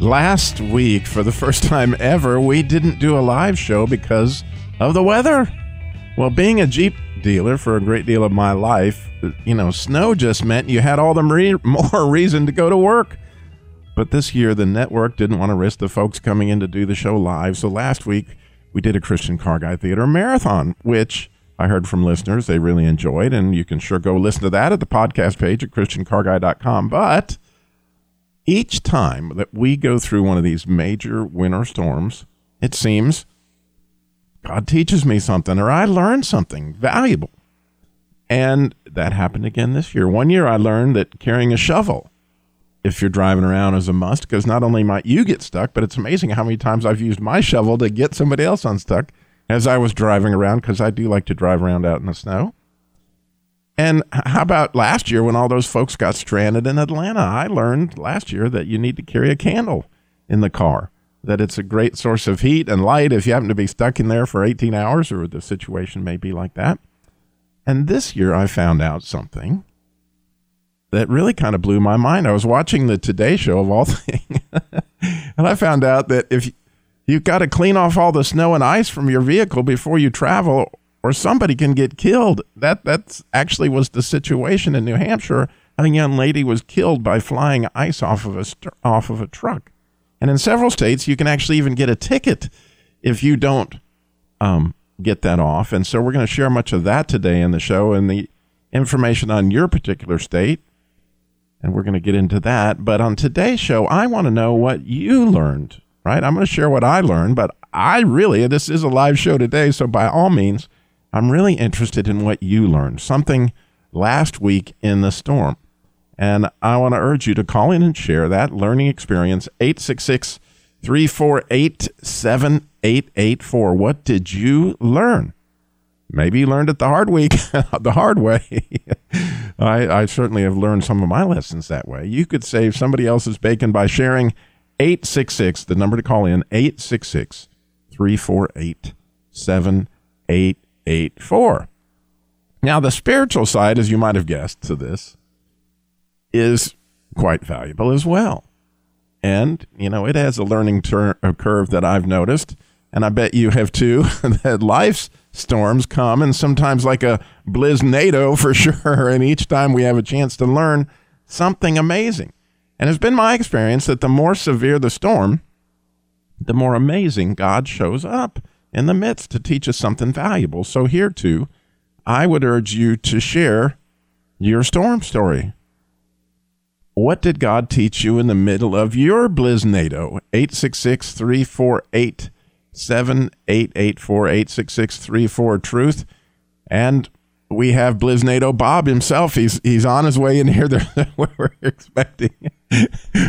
Last week, for the first time ever, we didn't do a live show because of the weather. Well, being a Jeep dealer for a great deal of my life, you know, snow just meant you had all the re- more reason to go to work. But this year, the network didn't want to risk the folks coming in to do the show live. So last week, we did a Christian Car Guy Theater marathon, which I heard from listeners they really enjoyed. And you can sure go listen to that at the podcast page at ChristianCarGuy.com. But each time that we go through one of these major winter storms, it seems God teaches me something or I learn something valuable. And that happened again this year. One year I learned that carrying a shovel, if you're driving around, is a must because not only might you get stuck, but it's amazing how many times I've used my shovel to get somebody else unstuck as I was driving around because I do like to drive around out in the snow. And how about last year when all those folks got stranded in Atlanta? I learned last year that you need to carry a candle in the car, that it's a great source of heat and light if you happen to be stuck in there for 18 hours or the situation may be like that. And this year I found out something that really kind of blew my mind. I was watching the Today Show of all things, and I found out that if you've got to clean off all the snow and ice from your vehicle before you travel, or somebody can get killed. That that's actually was the situation in New Hampshire. A young lady was killed by flying ice off of a off of a truck, and in several states you can actually even get a ticket if you don't um, get that off. And so we're going to share much of that today in the show and the information on your particular state, and we're going to get into that. But on today's show, I want to know what you learned. Right, I'm going to share what I learned, but I really this is a live show today, so by all means I'm really interested in what you learned, something last week in the storm. And I want to urge you to call in and share that learning experience 866 348 7884. What did you learn? Maybe you learned it the hard week, the hard way. I, I certainly have learned some of my lessons that way. You could save somebody else's bacon by sharing 866, the number to call in, 866 348 7884. 8 4. Now, the spiritual side, as you might have guessed to this, is quite valuable as well. And, you know, it has a learning ter- a curve that I've noticed, and I bet you have too, that life's storms come, and sometimes like a bliznado for sure. And each time we have a chance to learn something amazing. And it's been my experience that the more severe the storm, the more amazing God shows up in the midst to teach us something valuable. So, here too, I would urge you to share your storm story. What did God teach you in the middle of your bliznado? 866 348 7884 866 34 Truth. And we have Bliznado Bob himself. He's he's on his way in here. we're expecting.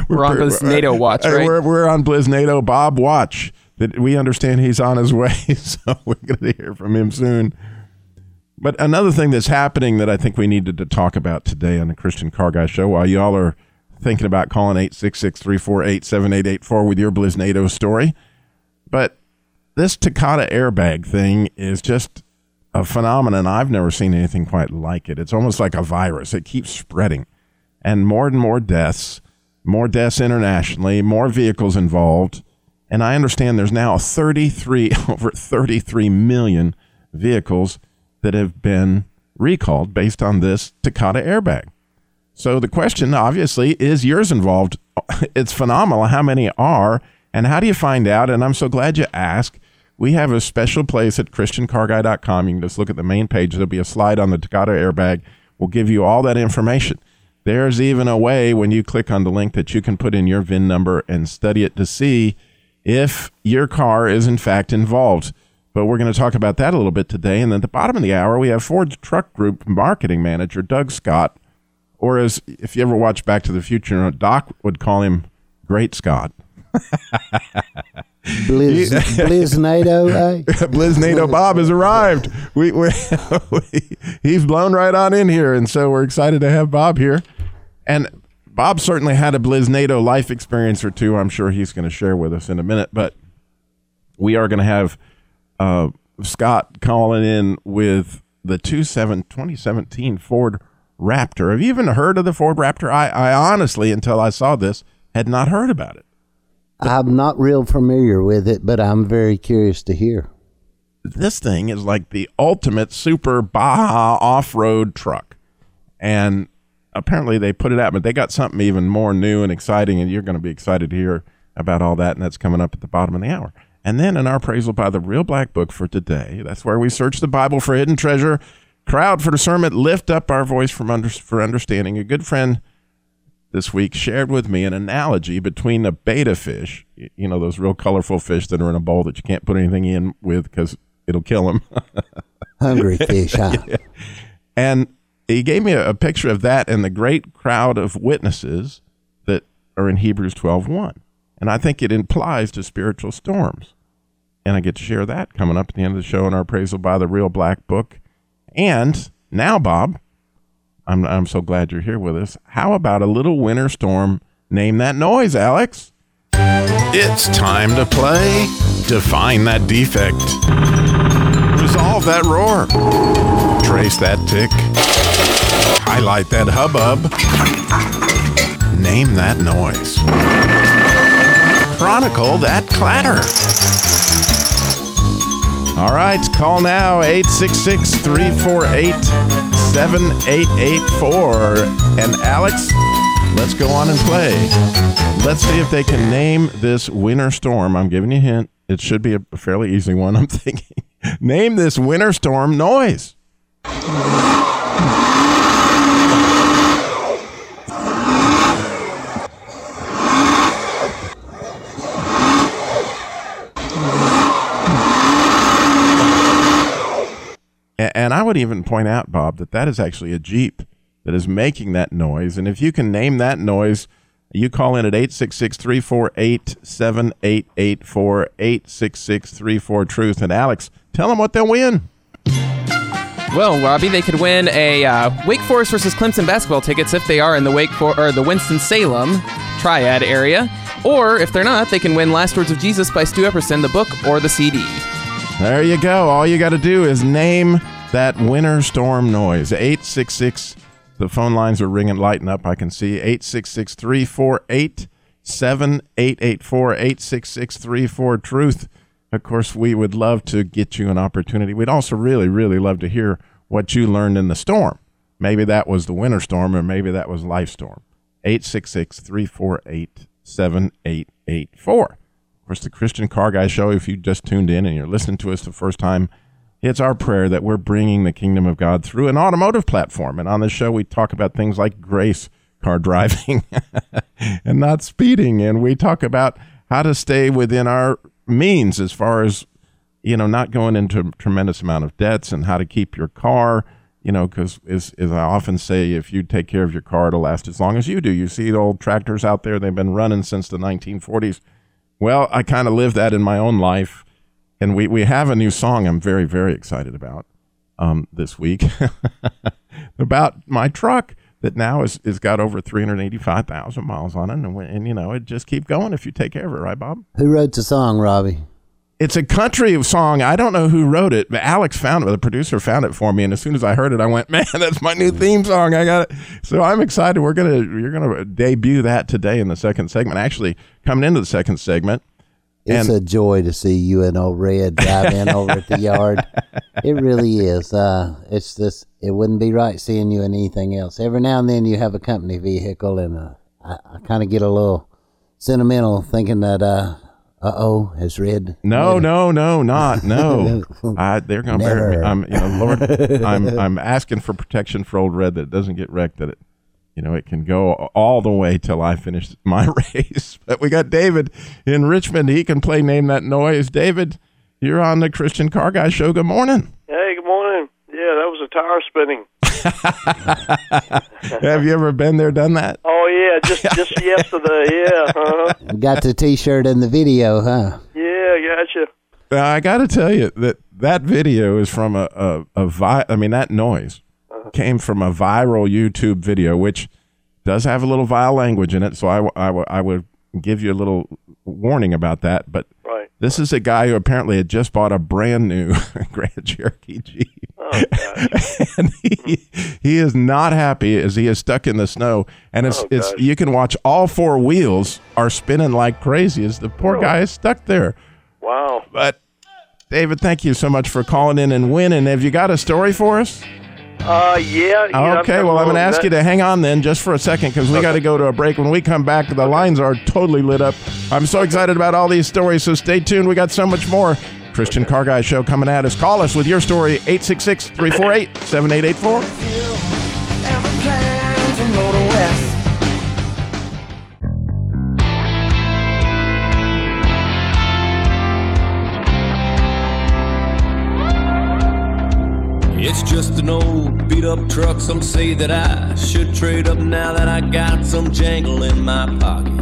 We're, we're on Bliznado uh, watch, uh, right? We're, we're on Bliznado Bob watch that we understand he's on his way, so we're going to hear from him soon. But another thing that's happening that I think we needed to talk about today on the Christian Car Guy Show, while y'all are thinking about calling 866 348 7884 with your Bliznado story, but this Takata airbag thing is just a phenomenon. I've never seen anything quite like it. It's almost like a virus, it keeps spreading. And more and more deaths, more deaths internationally, more vehicles involved. And I understand there's now 33, over 33 million vehicles that have been recalled based on this Takata airbag. So the question, obviously, is yours involved? It's phenomenal how many are, and how do you find out? And I'm so glad you asked. We have a special place at ChristianCarGuy.com. You can just look at the main page. There'll be a slide on the Takata airbag. We'll give you all that information. There's even a way when you click on the link that you can put in your VIN number and study it to see if your car is in fact involved. But we're going to talk about that a little bit today. And then at the bottom of the hour, we have Ford Truck Group marketing manager Doug Scott, or as if you ever watch Back to the Future, Doc would call him Great Scott. Blizz, Bliznado, eh? Bliznado Bob has arrived. We, we, we, he's blown right on in here, and so we're excited to have Bob here. And Bob certainly had a Bliznado life experience or two. I'm sure he's going to share with us in a minute. But we are going to have uh, Scott calling in with the 2017 Ford Raptor. Have you even heard of the Ford Raptor? I, I honestly, until I saw this, had not heard about it. I'm not real familiar with it, but I'm very curious to hear. This thing is like the ultimate super Baja off road truck. And apparently they put it out, but they got something even more new and exciting, and you're going to be excited to hear about all that, and that's coming up at the bottom of the hour. And then in our appraisal by the Real Black Book for today, that's where we search the Bible for hidden treasure. Crowd for discernment, lift up our voice from under, for understanding. A good friend this week shared with me an analogy between a betta fish, you know, those real colorful fish that are in a bowl that you can't put anything in with because it'll kill them. Hungry fish, huh? yeah. And he gave me a, a, picture of that and the great crowd of witnesses that are in Hebrews 12:1. And I think it implies to spiritual storms. And I get to share that coming up at the end of the show in our appraisal by the Real Black Book. And now, Bob, I'm, I'm so glad you're here with us. How about a little winter storm? Name that noise, Alex. It's time to play. Define that defect. Resolve that roar. Trace that tick. Highlight that hubbub. Name that noise. Chronicle that clatter. All right, call now 866 348 7884. And Alex, let's go on and play. Let's see if they can name this winter storm. I'm giving you a hint. It should be a fairly easy one, I'm thinking. name this winter storm noise. And I would even point out, Bob, that that is actually a Jeep that is making that noise. And if you can name that noise, you call in at 866 348 7884 866 34 Truth. And Alex, tell them what they'll win. Well, Robbie, they could win a uh, Wake Forest versus Clemson basketball tickets if they are in the Wake For- or the Winston Salem Triad area, or if they're not, they can win Last Words of Jesus by Stu Epperson, the book or the CD. There you go. All you got to do is name that winter storm noise. 866. The phone lines are ringing, lighting up. I can see 866 348 7884 866 34 Truth. Of course, we would love to get you an opportunity. We'd also really, really love to hear what you learned in the storm. Maybe that was the winter storm, or maybe that was life storm. 866 348 7884 course, the Christian Car Guy Show, if you just tuned in and you're listening to us the first time, it's our prayer that we're bringing the kingdom of God through an automotive platform. And on the show, we talk about things like grace, car driving, and not speeding. And we talk about how to stay within our means as far as, you know, not going into a tremendous amount of debts and how to keep your car you know, because as, as I often say, if you take care of your car, it'll last as long as you do. You see the old tractors out there, they've been running since the 1940s. Well, I kind of live that in my own life. And we, we have a new song I'm very, very excited about um, this week about my truck that now is, is got over 385,000 miles on it. And, and, you know, it just keep going if you take care of it, right, Bob? Who wrote the song, Robbie? It's a country song. I don't know who wrote it, but Alex found it. The producer found it for me, and as soon as I heard it, I went, "Man, that's my new theme song! I got it!" So I'm excited. We're gonna you're gonna debut that today in the second segment. Actually, coming into the second segment, it's and, a joy to see you and old Red drive in over at the yard. It really is. Uh, it's just it wouldn't be right seeing you in anything else. Every now and then you have a company vehicle, and uh, I, I kind of get a little sentimental thinking that uh, uh oh, has Red? No, red. no, no, not no. I, they're going to bury me. I'm, you know, Lord, I'm, I'm asking for protection for old Red that it doesn't get wrecked. That it, you know, it can go all the way till I finish my race. But we got David in Richmond. He can play name that noise. David, you're on the Christian Car Guy Show. Good morning. Hey, good morning. Yeah, that was a tire spinning. Have you ever been there, done that? Oh yeah, just just yesterday. Yeah. Uh-huh. Got the T-shirt in the video, huh? Yeah, gotcha. Now, I got to tell you that that video is from a a, a vi- I mean that noise came from a viral YouTube video, which does have a little vile language in it. So I I would give you a little warning about that. But Right. this is a guy who apparently had just bought a brand new Grand Cherokee Jeep. Oh, and he, he is not happy as he is stuck in the snow. And it's, Oh, it's you can watch all four wheels are spinning like crazy as the poor guy is stuck there. wow. But David, thank you so much for calling in and winning. Have you got a story for us? Uh, yeah. yeah Okay, well, I'm going to ask you to hang on then just for a second because we got to go to a break. When we come back, the lines are totally lit up. I'm so excited about all these stories, so stay tuned. We got so much more. Christian Car Guy Show coming at us. Call us with your story, 866 348 7884. Just an old beat up truck. Some say that I should trade up now that I got some jangle in my pocket.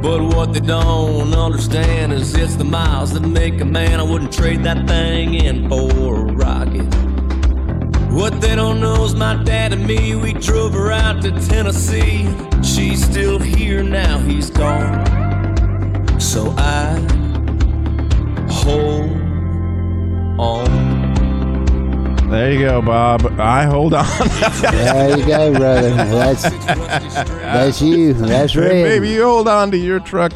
But what they don't understand is it's the miles that make a man. I wouldn't trade that thing in for a rocket. What they don't know is my dad and me, we drove her out to Tennessee. She's still here now, he's gone. So I hold on. There you go, Bob. I hold on. There you go, brother. That's that's you. That's red. Baby, you hold on to your truck.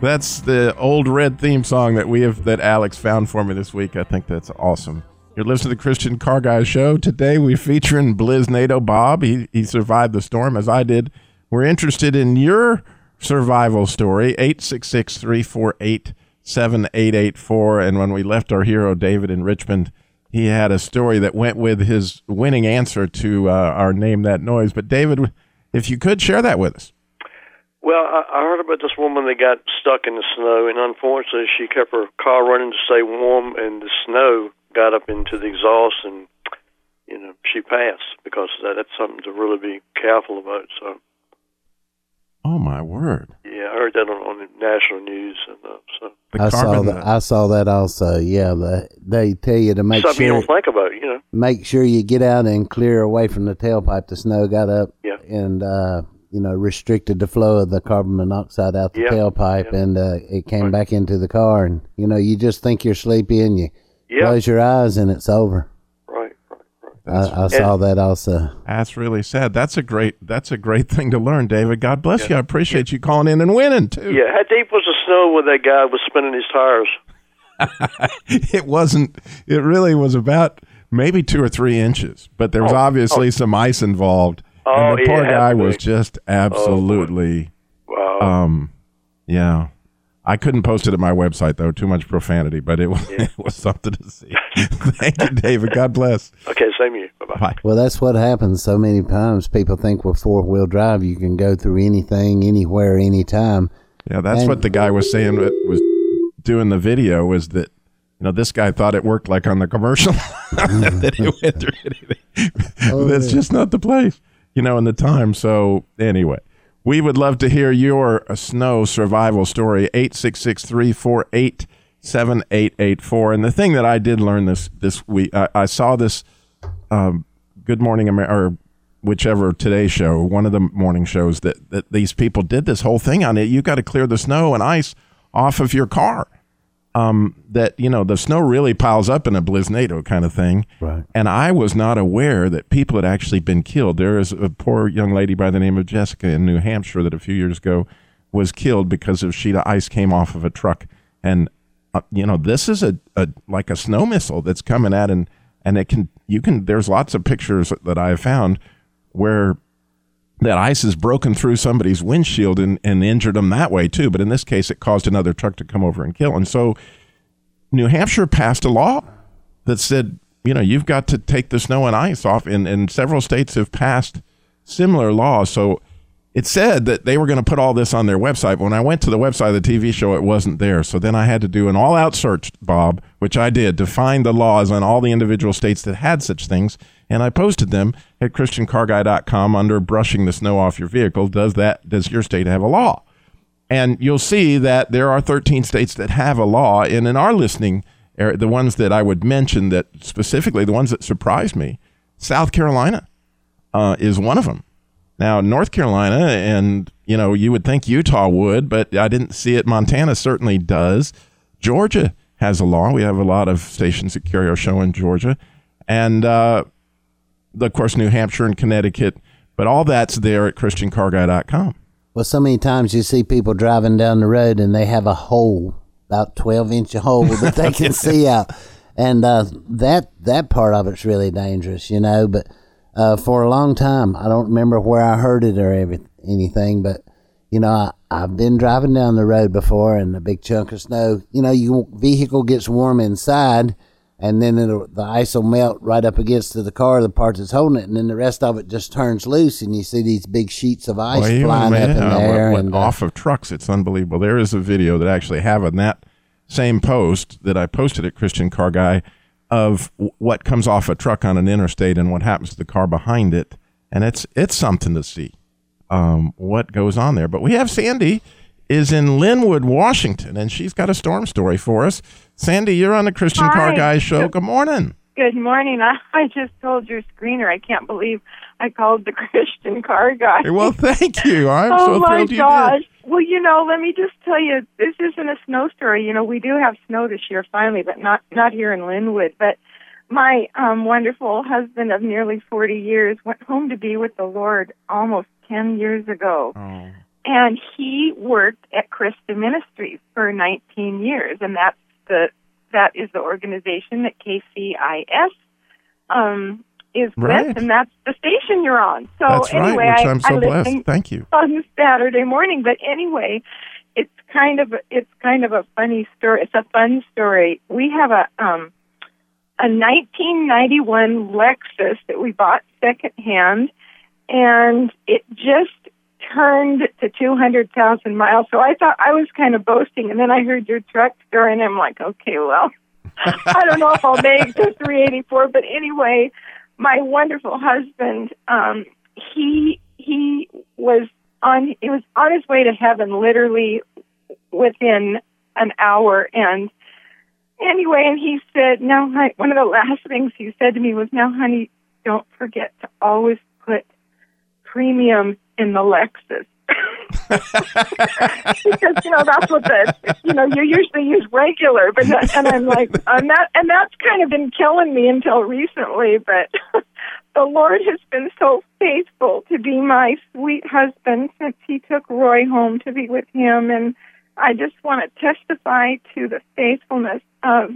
That's the old red theme song that we have that Alex found for me this week. I think that's awesome. You're listening to the Christian Car Guy Show. Today we're featuring Bliznado Bob. He he survived the storm as I did. We're interested in your survival story. 866-348-7884. And when we left our hero David in Richmond, he had a story that went with his winning answer to uh, our name that noise. But David, if you could share that with us. Well, I, I heard about this woman that got stuck in the snow, and unfortunately, she kept her car running to stay warm, and the snow got up into the exhaust, and you know she passed because of that. That's something to really be careful about. So, Oh my word! Yeah, I heard that on, on the national news, and uh, so I saw carbon. that. I saw that also. Yeah, the, they tell you to make something you sure don't think about, you know. make sure you get out and clear away from the tailpipe. The snow got up Yeah. and uh, you know restricted the flow of the carbon monoxide out the Yeah, tailpipe, yeah. and uh, it came back into the car. And you know you just think you're sleepy and you Yeah, close your eyes and it's over. I, I saw that also. That's really sad. That's a great. That's a great thing to learn, David. God bless you. I appreciate you calling in and winning too. Yeah, how deep was the snow where that guy was spinning his tires? It wasn't. It really was about maybe two or three inches, but there was Oh, obviously some ice involved, Oh, and the poor guy was just absolutely. Wow. um, yeah. I couldn't post it at my website though. Too much profanity, but it was it was something to see. Thank you, David. God bless. okay, same here. Bye bye. Bye. Well, that's what happens so many times. People think with four wheel drive you can go through anything, anywhere, anytime. Yeah, that's And- what the guy was saying. That was doing the video was that you know this guy thought it worked like on the commercial that it went through anything. Oh, that's just not the place, you know, in the time. So anyway, we would love to hear your snow survival story. Eight six six three four eight seven eight eight four. And the thing that I did learn this this week, I, I saw this. Um, Good Morning America, or whichever Today Show, one of the morning shows that, that these people did this whole thing on it. You got to clear the snow and ice off of your car. Um, that you know the snow really piles up in a bliznado kind of thing. Right. And I was not aware that people had actually been killed. There is a poor young lady by the name of Jessica in New Hampshire that a few years ago was killed because of sheet of ice came off of a truck. And uh, you know this is a, a like a snow missile that's coming at and and it can you can there's lots of pictures that I have found where that ice has broken through somebody's windshield and, and injured them that way too. But in this case, it caused another truck to come over and kill. And so New Hampshire passed a law that said, you know, you've got to take the snow and ice off. And, and several states have passed similar laws. So it said that they were going to put all this on their website. But when I went to the website of the TV show, it wasn't there. So then I had to do an all out search, Bob, which I did to find the laws on all the individual states that had such things. And I posted them at ChristianCarGuy.com under brushing the snow off your vehicle. Does that, does your state have a law? And you'll see that there are 13 states that have a law. And in our listening, the ones that I would mention that specifically, the ones that surprised me, South Carolina uh, is one of them. Now, North Carolina, and you know, you would think Utah would, but I didn't see it. Montana certainly does. Georgia has a law. We have a lot of stations that carry our show in Georgia, and uh, of course, New Hampshire and Connecticut. But all that's there at ChristianCarGuy.com. Well, so many times you see people driving down the road and they have a hole, about twelve inch hole that they can see out, and uh, that that part of it's really dangerous, you know. But uh, for a long time, I don't remember where I heard it or every, anything, but you know, I, I've been driving down the road before, and a big chunk of snow. You know, your vehicle gets warm inside, and then it'll, the ice will melt right up against to the car, the part that's holding it, and then the rest of it just turns loose, and you see these big sheets of ice Well, flying man, up in uh, the what and, uh, off of trucks. It's unbelievable. There is a video that I actually have on that same post that I posted at Christian Car Guy of what comes off a truck on an interstate and what happens to the car behind it, and it's it's something to see um, what goes on there. But we have Sandy is in Lynnwood, Washington, and she's got a storm story for us. Sandy, you're on the Christian Car Hi. Guy show. Good morning. Good morning. I, I just told your screener I can't believe I called the Christian car guy. Well, thank you. I'm oh so my gosh. Well, you know, let me just tell you, this isn't a snow story. You know, we do have snow this year finally, but not not here in Lynnwood. But my um wonderful husband of nearly 40 years went home to be with the Lord almost 10 years ago. Oh. and he worked at Christa Ministries for 19 years, and that's the that is the organization that KCIS um, is Right. with, and that's the station you're on. So That's anyway, right, which I, I'm so I blessed. Thank you. on Saturday morning. But anyway, it's kind of it's kind of a funny story. It's a fun story. We have a um, a 1991 Lexus that we bought secondhand, and it just turned to 200,000 miles. So I thought I was kind of boasting, and then I heard your truck story, and I'm like, okay, well, I don't know if I'll make the 384, but anyway, my wonderful husband, um, he he was on he was on his way to heaven literally within an hour. And anyway and he said now one of the last things he said to me was now honey don't forget to always put premium in the lexus because you know that's what the you know you usually use regular but and i'm like and that and that's kind of been killing me until recently but the lord has been so faithful to be my sweet husband since he took roy home to be with him and i just want to testify to the faithfulness of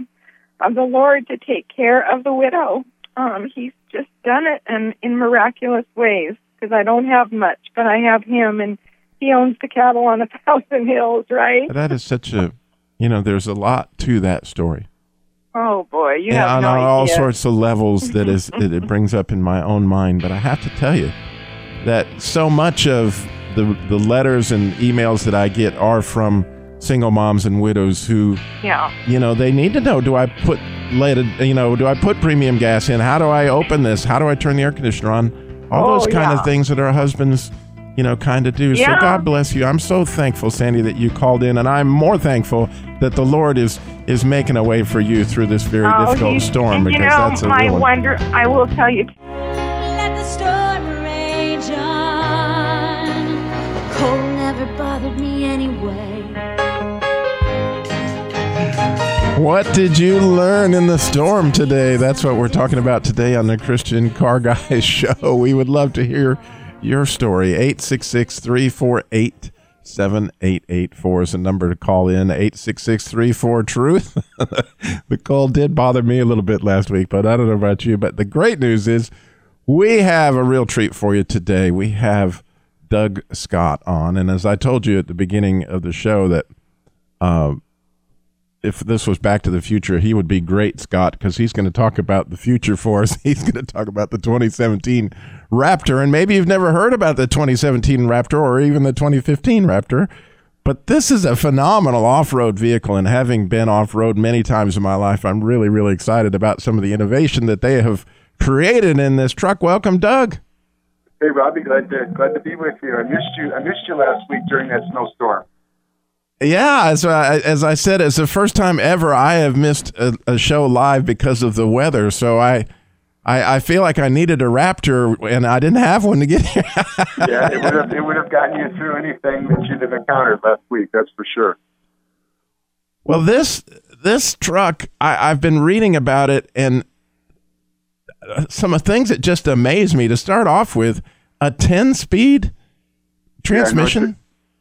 of the lord to take care of the widow. Um he's just done it and in miraculous ways because i don't have much but i have him and he owns the cattle on a thousand hills, right? That is such a, you know, there's a lot to that story. Oh boy, you yeah, have on, no on all idea. sorts of levels that is that it brings up in my own mind. But I have to tell you that so much of the the letters and emails that I get are from single moms and widows who, Yeah. you know, they need to know: Do I put later, you know, do I put premium gas in? How do I open this? How do I turn the air conditioner on? All Oh, those kind yeah. of things that our husbands. You know, kind of do. So God bless you. I'm so thankful, Sandy, that you called in, and I'm more thankful that the Lord is is making a way for you through this very oh, difficult he's- storm and, because you know, that's a my real wonder. I will tell you. Let the storm rage on. Cold never bothered me anyway. What did you learn in the storm today? That's what we're talking about today on the Christian Car Guys show. We would love to hear your story. 866 348 7884 is the number to call in. 866 34 Truth. The call did bother me a little bit last week, but I don't know about you. But the great news is we have a real treat for you today. We have Doug Scott on. And as I told you at the beginning of the show, that uh, if this was Back to the Future, he would be great, Scott, because he's going to talk about the future for us. He's going to talk about the 2017 Raptor, and maybe you've never heard about the 2017 Raptor or even the 2015 Raptor. But this is a phenomenal off-road vehicle, and having been off-road many times in my life, I'm really, really excited about some of the innovation that they have created in this truck. Welcome, Doug. Hey, Robbie, glad to glad to be with you. I missed you. I missed you last week during that snowstorm. Yeah, as I, as I said, it's the first time ever I have missed a, a show live because of the weather. So I, I, I feel like I needed a Raptor, and I didn't have one to get here. yeah, it would have it would have gotten you through anything that you'd have encountered last week. That's for sure. well, this this truck, I, I've been reading about it, and uh, some of the things that just amaze me. To start off with, a ten speed transmission. it's-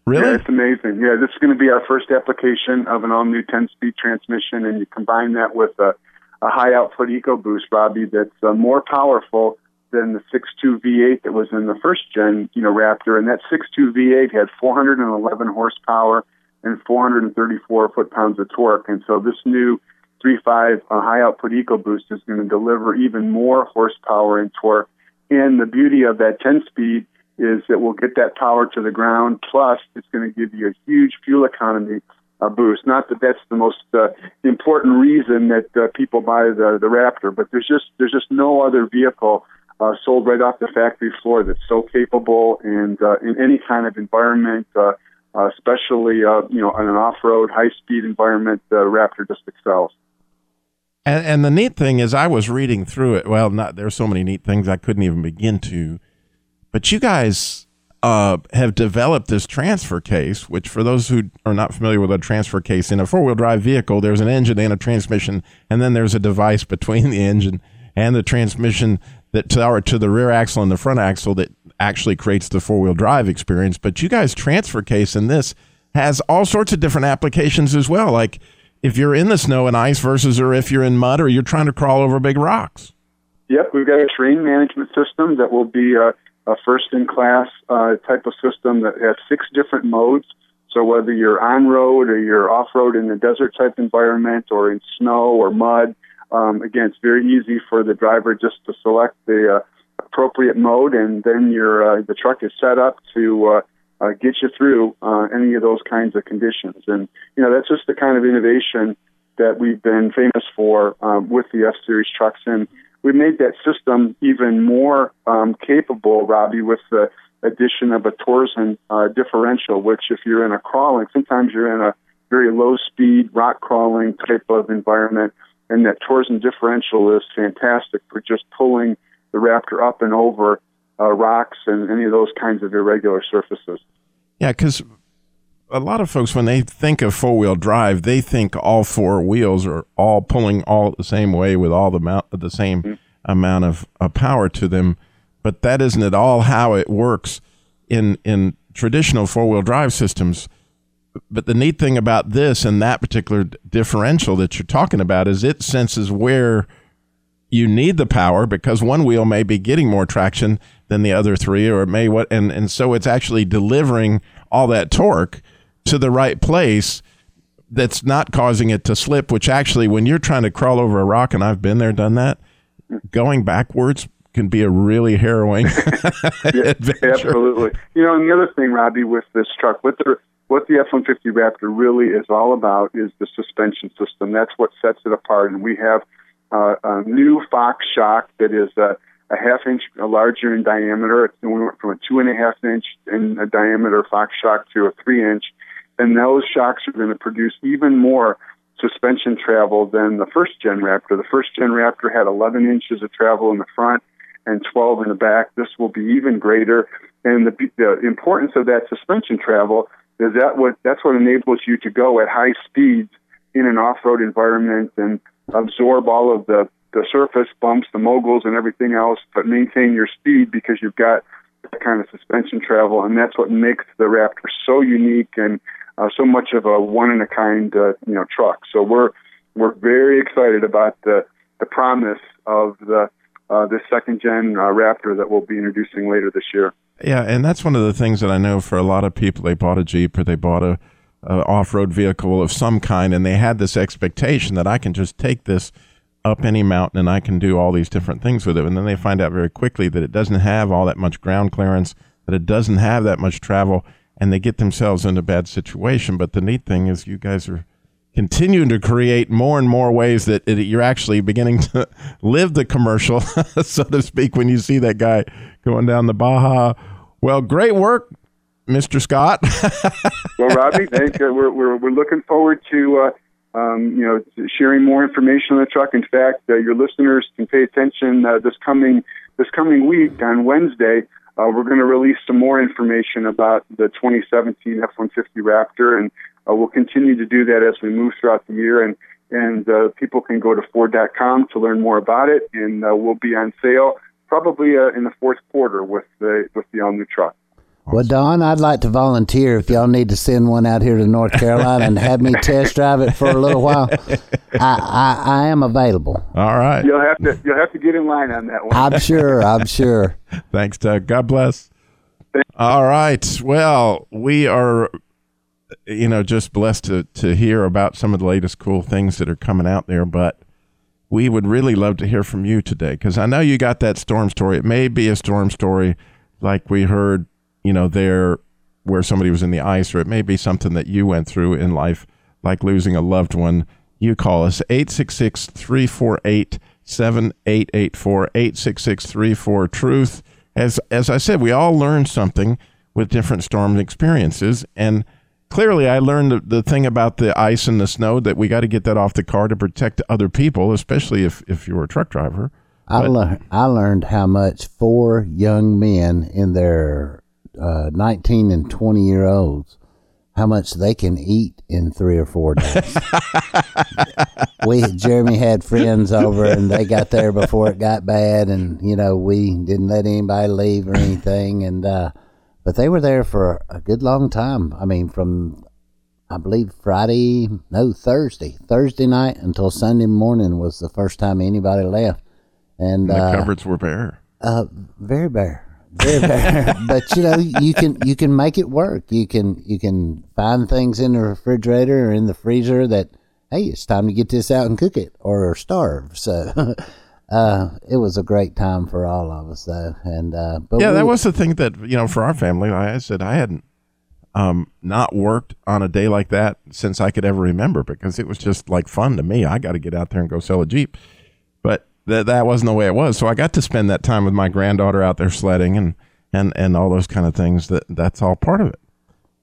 really? Yeah, it's amazing. Yeah, this is going to be our first application of an all-new 10-speed transmission, and you combine that with a, a high-output EcoBoost, Robbie, that's uh, more powerful than the 6.2 V8 that was in the first-gen, you know, Raptor. And that 6.2 V8 had 411 horsepower and 434 foot-pounds of torque. And so this new 3.5 uh, high-output EcoBoost is going to deliver even more horsepower and torque. And the beauty of that 10-speed is that we'll get that power to the ground. Plus, it's going to give you a huge fuel economy uh, boost. Not that that's the most uh, important reason that uh, people buy the the Raptor, but there's just there's just no other vehicle uh, sold right off the factory floor that's so capable and uh, in any kind of environment, uh, uh, especially uh, you know in an off-road, high-speed environment. The Raptor just excels. And, and the neat thing is, I was reading through it. Well, not there's so many neat things I couldn't even begin to. But you guys uh, have developed this transfer case, which for those who are not familiar with a transfer case in a four wheel drive vehicle, there's an engine and a transmission, and then there's a device between the engine and the transmission that to, or to the rear axle and the front axle that actually creates the four wheel drive experience. But you guys transfer case in this has all sorts of different applications as well. Like if you're in the snow and ice versus or if you're in mud or you're trying to crawl over big rocks. Yep, we've got a terrain management system that will be a, a first-in-class uh, type of system that has six different modes. So whether you're on road or you're off road in a desert type environment or in snow or mud, um, again, it's very easy for the driver just to select the uh, appropriate mode, and then your uh, the truck is set up to uh, uh, get you through uh, any of those kinds of conditions. And you know that's just the kind of innovation that we've been famous for um, with the F Series trucks, and we made that system even more um, capable, Robbie, with the addition of a Torsen uh, differential. Which, if you're in a crawling, sometimes you're in a very low speed rock crawling type of environment, and that Torsen differential is fantastic for just pulling the Raptor up and over uh, rocks and any of those kinds of irregular surfaces. Yeah, because a lot of folks, when they think of four wheel drive, they think all four wheels are all pulling all the same way with all the amount the same amount of uh, power to them. But that isn't at all how it works in in traditional four wheel drive systems. But the neat thing about this and that particular differential that you're talking about is it senses where you need the power because one wheel may be getting more traction than the other three, or it may what, and and so it's actually delivering all that torque to the right place that's not causing it to slip. Which actually, when you're trying to crawl over a rock, and I've been there, done that, going backwards can be a really harrowing Yeah, adventure. absolutely. You know, and the other thing, Robbie, with this truck, what the what the F-150 Raptor really is all about is the suspension system. That's what sets it apart. And we have uh, a new Fox shock that is a, a half inch larger in diameter. It's, we went from a two and a half inch in a diameter Fox shock to a three inch, and those shocks are going to produce even more suspension travel than the first gen Raptor. The first gen Raptor had 11 inches of travel in the front and 12 in the back. This will be even greater. And the, the importance of that suspension travel is that what that's what enables you to go at high speeds in an off-road environment and absorb all of the the surface bumps, the moguls, and everything else, but maintain your speed because you've got that kind of suspension travel, and that's what makes the Raptor so unique and uh, so much of a one in a kind, uh, you know, truck. So we're we're very excited about the the promise of the uh, this second gen uh, Raptor that we'll be introducing later this year. Yeah, and that's one of the things that I know for a lot of people. They bought a Jeep or they bought a, a off-road vehicle of some kind, and they had this expectation that I can just take this up any mountain and I can do all these different things with it. And then they find out very quickly that it doesn't have all that much ground clearance, that it doesn't have that much travel, and they get themselves in a bad situation. But the neat thing is, you guys are continuing to create more and more ways that it, you're actually beginning to live the commercial, so to speak, when you see that guy going down the Baja. Well, great work, Mr. Scott. well, Robbie, thank you. We're, we're, we're looking forward to uh, um, you know sharing more information on the truck. In fact, uh, your listeners can pay attention uh, this coming this coming week on Wednesday. Uh, we're going to release some more information about the 2017 F-150 Raptor, and uh, we'll continue to do that as we move throughout the year. And and uh, people can go to Ford.com to learn more about it, and uh, we'll be on sale probably uh, in the fourth quarter with the with the all new truck. Well, Don, I'd like to volunteer if y'all need to send one out here to North Carolina and have me test drive it for a little while. I, I, I am available. All right. You'll have to you'll have to get in line on that one. I'm sure. I'm sure. Thanks, Doug. God bless. All right. Well, we are, you know, just blessed to, to hear about some of the latest cool things that are coming out there. But we would really love to hear from you today because I know you got that storm story. It may be a storm story like we heard, you know, there where somebody was in the ice, or it may be something that you went through in life, like losing a loved one. You call us 866 348 7884 866 34 Truth. As, as I said, we all learn something with different storm experiences. And clearly I learned the, the thing about the ice and the snow that we got to get that off the car to protect other people, especially if, if you're a truck driver. I, But- lear- I learned how much four young men in their uh, 19 and 20 year olds, how much they can eat in three or four days. we Jeremy had friends over and they got there before it got bad, and you know we didn't let anybody leave or anything, and uh, but they were there for a good long time. I mean, from I believe Friday, no Thursday, Thursday night until Sunday morning was the first time anybody left, and And the uh, cupboards were bare. uh, very bare, very bare. but you know, you can you can make it work. You can you can find things in the refrigerator or in the freezer that hey, it's time to get this out and cook it or starve. So. Uh, it was a great time for all of us, though, and uh, but yeah, we- that was the thing that you know for our family. I said, I hadn't um, not worked on a day like that since I could ever remember because it was just like fun to me. I got to get out there and go sell a jeep, but that that wasn't the way it was. So I got to spend that time with my granddaughter out there sledding and and and all those kind of things. That that's all part of it.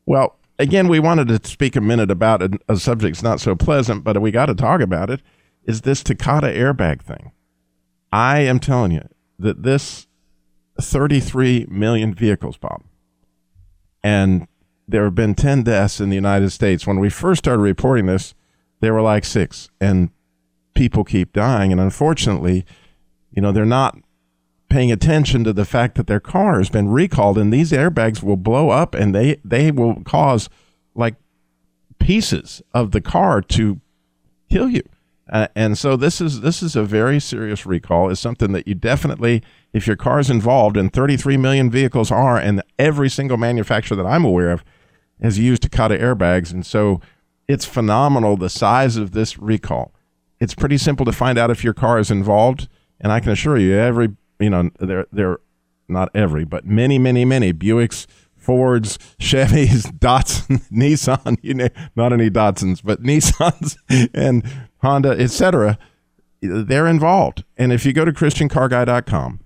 Well, again, we wanted to speak a minute about a, a not so pleasant, but we got to talk about it. Is this Takata airbag thing? I am telling you that this 33 million vehicles, Bob, and there have been 10 deaths in the United States. When we first started reporting this, there were like six, and people keep dying. And unfortunately, you know, they're not paying attention to the fact that their car has been recalled, and these airbags will blow up, and they they will cause like pieces of the car to kill you. Uh, and so this is this is a very serious recall. It's something that you definitely, if your car's involved, and 33 million vehicles are, and every single manufacturer that I'm aware of has used Takata airbags, and so it's phenomenal the size of this recall. It's pretty simple to find out if your car is involved, and I can assure you, every you know there there not every, but many many many Buicks, Fords, Chevys, Datsun, Nissan, you know, not any Datsuns, but Nissans and Honda, etc. They're involved. And if you go to christiancarguy.com,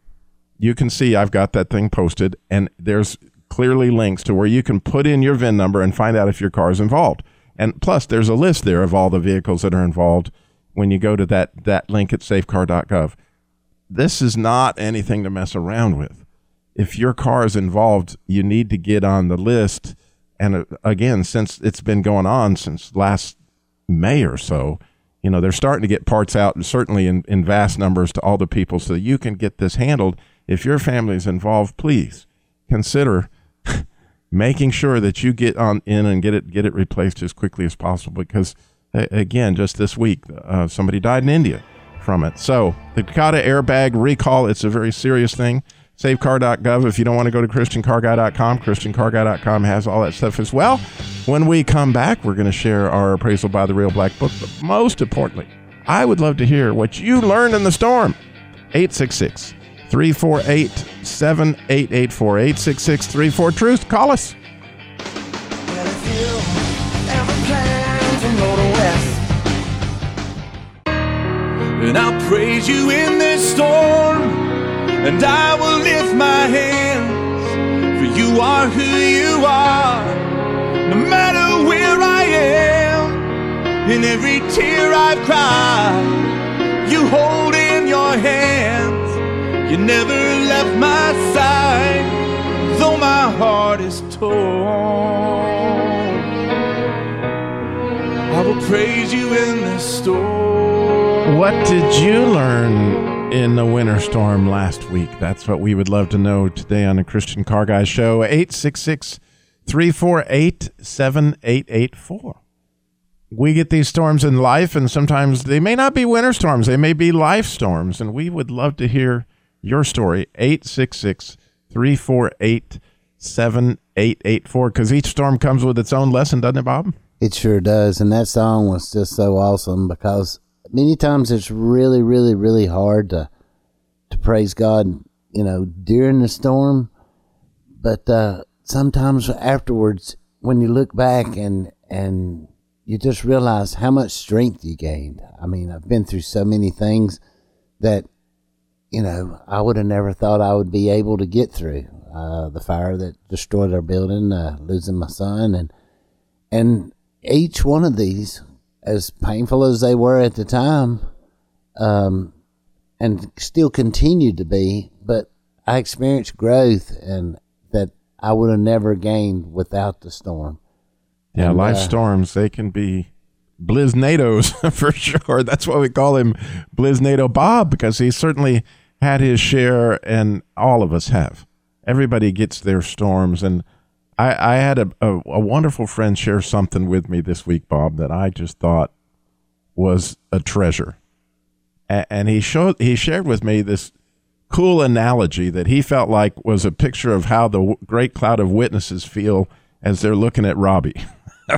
you can see I've got that thing posted and there's clearly links to where you can put in your VIN number and find out if your car is involved. And plus there's a list there of all the vehicles that are involved when you go to that that link at safecar.gov. This is not anything to mess around with if your car is involved, you need to get on the list. And uh, again, since it's been going on since last May or so, you know, they're starting to get parts out, certainly in, in vast numbers to all the people so you can get this handled. If your family is involved, please consider making sure that you get on in and get it get it replaced as quickly as possible because again just this week uh, somebody died in india from it so the takata airbag recall it's a very serious thing safecar.gov if you don't want to go to christiancarguy.com christiancarguy.com has all that stuff as well when we come back we're going to share our appraisal by the real black book but most importantly i would love to hear what you learned in the storm 866 348 7884 866 34 Truth. Call us. And I'll praise you in this storm, and I will lift my hands. For you are who you are, no matter where I am. In every tear I've cried, you hold in your hands. You never left my side, though my heart is torn. I will praise you in this storm. What did you learn in the winter storm last week? That's what we would love to know today on the Christian Car Guy Show. 866 348 7884. We get these storms in life, and sometimes they may not be winter storms, they may be life storms. And we would love to hear your story. 866 348 7884. Because each storm comes with its own lesson, doesn't it, Bob? It sure does. And that song was just so awesome because many times it's really, really, really hard to to praise God, you know, during the storm. But uh, sometimes afterwards, when you look back and and you just realize how much strength you gained. I mean, I've been through so many things that you know I would have never thought I would be able to get through. Uh, the fire that destroyed our building, uh, losing my son, and and each one of these, as painful as they were at the time, um, and still continued to be, but I experienced growth and that I would have never gained without the storm. Yeah, And, life uh, storms, they can be bliznados for sure. That's why we call him Bliznado Bob, because he certainly had his share, and all of us have. Everybody gets their storms. And I, I had a, a, a wonderful friend share something with me this week, Bob, that I just thought was a treasure. A- and he showed he shared with me this cool analogy that he felt like was a picture of how the w- great cloud of witnesses feel as they're looking at Robbie.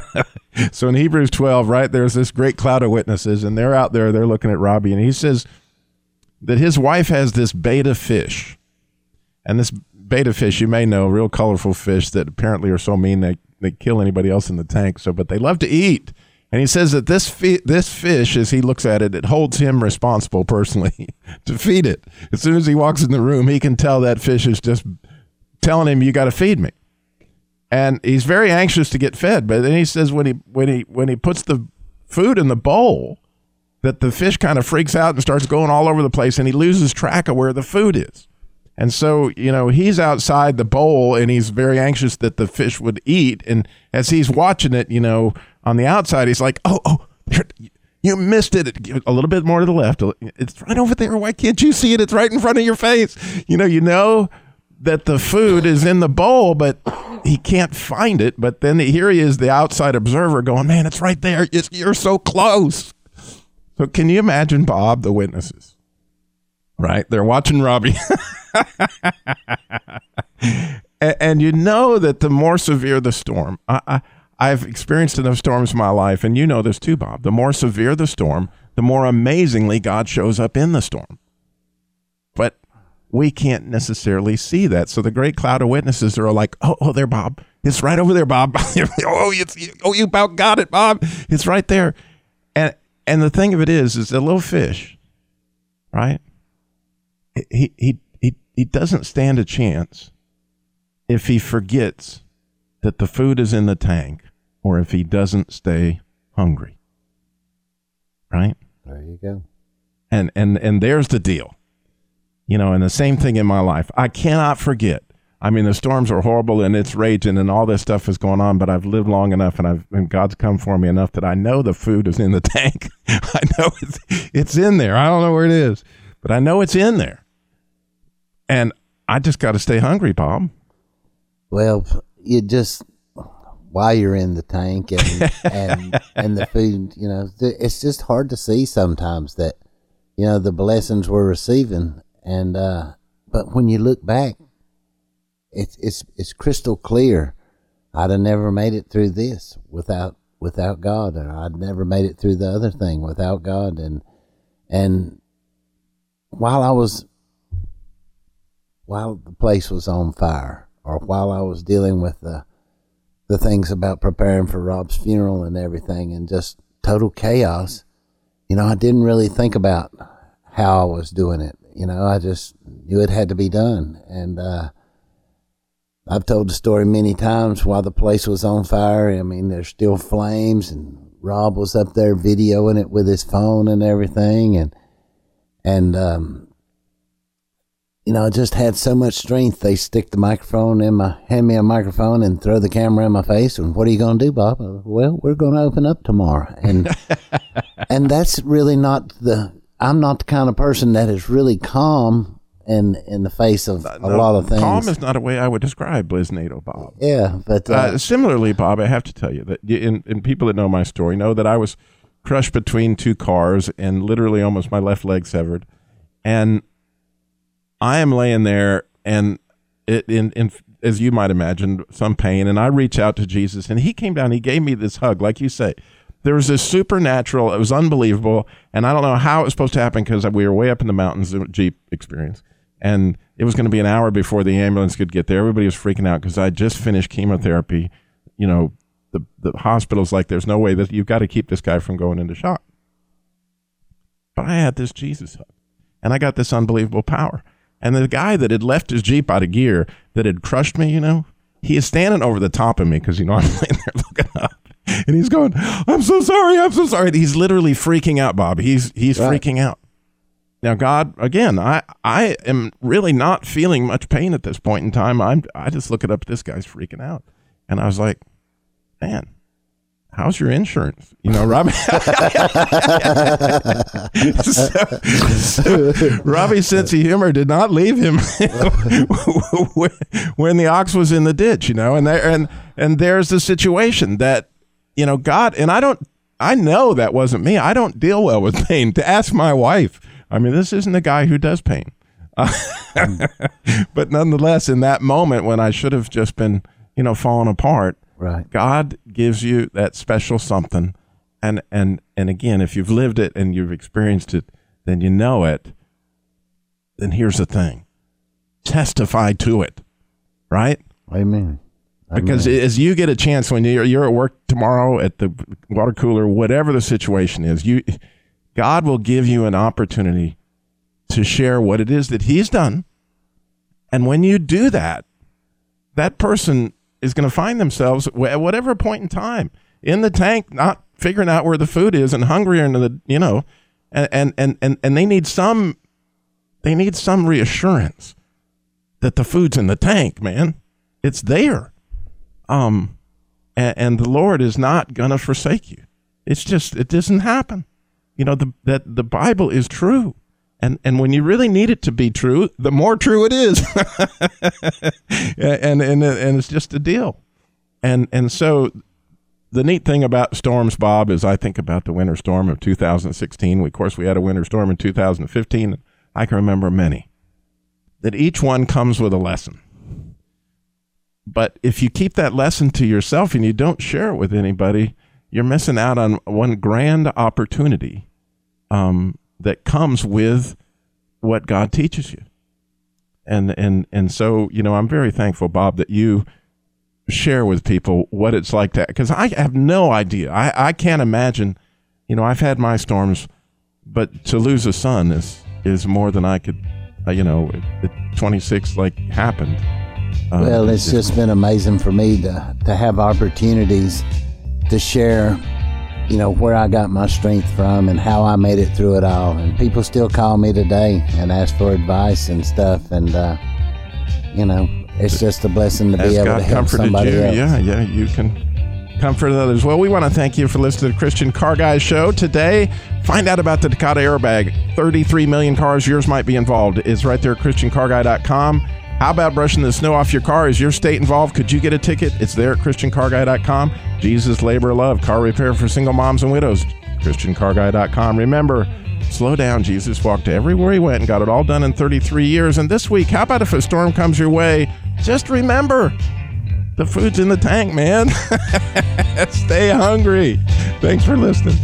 so in Hebrews 12, right, there's this great cloud of witnesses, and they're out there, they're looking at Robbie, and he says that his wife has this betta fish. And this betta fish, you may know, real colorful fish that apparently are so mean they, they kill anybody else in the tank. So, but they love to eat. And he says that this fi- this fish, as he looks at it, it holds him responsible personally to feed it. As soon as he walks in the room, he can tell that fish is just telling him, "You got to feed me." And he's very anxious to get fed. But then he says when he when he when he puts the food in the bowl, that the fish kind of freaks out and starts going all over the place, and he loses track of where the food is. And so, you know, he's outside the bowl and he's very anxious that the fish would eat. And as he's watching it, you know, on the outside, he's like, oh, oh, you missed it. A little bit more to the left. It's right over there. Why can't you see it? It's right in front of your face. You know, you know that the food is in the bowl, but he can't find it. But then here he is, the outside observer, going, man, it's right there. You're so close. So can you imagine, Bob, the witnesses? Right? They're watching Robbie. and, you know that the more severe the storm, I, I, I've experienced enough storms in my life, and you know this too, Bob. The more severe the storm, the more amazingly God shows up in the storm. But we can't necessarily see that. So the great cloud of witnesses are like, oh, oh, there, Bob. It's right over there, Bob. oh, it's, oh, you about got it, Bob. It's right there. And and the thing of it is, is the little fish, right? He he he he doesn't stand a chance if he forgets that the food is in the tank or if he doesn't stay hungry. Right? There you go. And and and there's the deal. You know, and the same thing in my life. I cannot forget. I mean, the storms are horrible and it's raging and all this stuff is going on, but I've lived long enough and I've and God's come for me enough that I know the food is in the tank. I know it's it's in there. I don't know where it is, but I know it's in there. And I just got to stay hungry, Bob. Well, you just while you're in the tank and and and the food, you know, it's just hard to see sometimes that you know the blessings we're receiving, and uh, but when you look back, it's it's it's crystal clear. I'd have never made it through this without without God, or I'd never made it through the other thing without God, and and while I was while the place was on fire, or while I was dealing with the the things about preparing for Rob's funeral and everything, and just total chaos, you know, I didn't really think about how I was doing it. You know, I just knew it had to be done, and uh, I've told the story many times while the place was on fire. I mean, there's still flames, and Rob was up there videoing it with his phone and everything, and and um, you know, I just had so much strength. They stick the microphone in my, hand me a microphone, and throw the camera in my face. And what are you going to do, Bob? Well, we're going to open up tomorrow, and and that's really not the. I'm not the kind of person that is really calm in in the face of a No, lot of things. Calm is not a way I would describe Bliznado, Bob. yeah, but uh, Uh, similarly, Bob, I have to tell you that, and, and people that know my story know that I was crushed between two cars and literally almost my left leg severed. And I am laying there, and it, in, in as you might imagine, some pain. And I reach out to Jesus, and He came down. He gave me this hug, like you say. There was this supernatural. It was unbelievable, and I don't know how it was supposed to happen because we were way up in the mountains. the Jeep experience, and it was going to be an hour before the ambulance could get there. Everybody was freaking out because I just finished chemotherapy. You know, the the hospital's like, "There's no way that you've got to keep this guy from going into shock." But I had this Jesus hug, and I got this unbelievable power. And the guy that had left his Jeep out of gear, that had crushed me, you know, he is standing over the top of me because you know I'm laying there looking up, and he's going, "I'm so sorry, I'm so sorry." He's literally freaking out, Bob. He's he's Right. freaking out. Now, God, again, I I am really not feeling much pain at this point in time. I'm I just look it up. This guy's freaking out, and I was like, man. How's your insurance? You know, Robbie. so, so Robbie's sense of humor did not leave him when, when the ox was in the ditch. You know, and there and and there's the situation that you know God and I don't. I know that wasn't me. I don't deal well with pain. To ask my wife. I mean, this isn't a guy who does pain. Mm. but nonetheless, in that moment when I should have just been, you know, falling apart, right. God gives you that special something, and and and again, if you've lived it and you've experienced it, then you know it. Then here's the thing: testify to it, right? Amen. Because as you get a chance when you're you're at work tomorrow at the water cooler, whatever the situation is, you God will give you an opportunity to share what it is that He's done, and when you do that, that person is going to find themselves at whatever point in time in the tank, not figuring out where the food is and hungry and the you know, and and and and, they need some they need some reassurance that the food's in the tank, man. It's there. Um, and, and the Lord is not gonna forsake you. It's just it doesn't happen. You know the that the Bible is true, and and when you really need it to be true, the more true it is. and and and it's just a deal. And and so the neat thing about storms, Bob, is I think about the winter storm of 2016. Of course, we had a winter storm in 2015. I can remember many. That each one comes with a lesson. But if you keep that lesson to yourself and you don't share it with anybody, you're missing out on one grand opportunity um, that comes with what God teaches you. And and and so you know, I'm very thankful, Bob, that you share with people what it's like to because I have no idea. I I can't imagine. You know, I've had my storms, but to lose a son is is more than I could. Uh, you know, at 26 like happened. Uh, Well, it's just been amazing for me to, to have opportunities to share, you know, where I got my strength from and how I made it through it all. And people still call me today and ask for advice and stuff. And, uh, you know, it's just a blessing to be As able God to help somebody you, else. yeah, yeah, you can comfort others. Well, we want to thank you for listening to the Christian Car Guys show today. Find out about the Takata airbag. 33 million cars, yours might be involved. It's right there at ChristianCarGuy.com. How about brushing the snow off your car? Is your state involved? Could you get a ticket? It's there at ChristianCarGuy.com. Jesus, Labor, Love, Car Repair for Single Moms and Widows. ChristianCarGuy.com. Remember, slow down. Jesus walked everywhere he went and got it all done in 33 years. And this week, how about if a storm comes your way? Just remember, the food's in the tank, man. Stay hungry. Thanks for listening.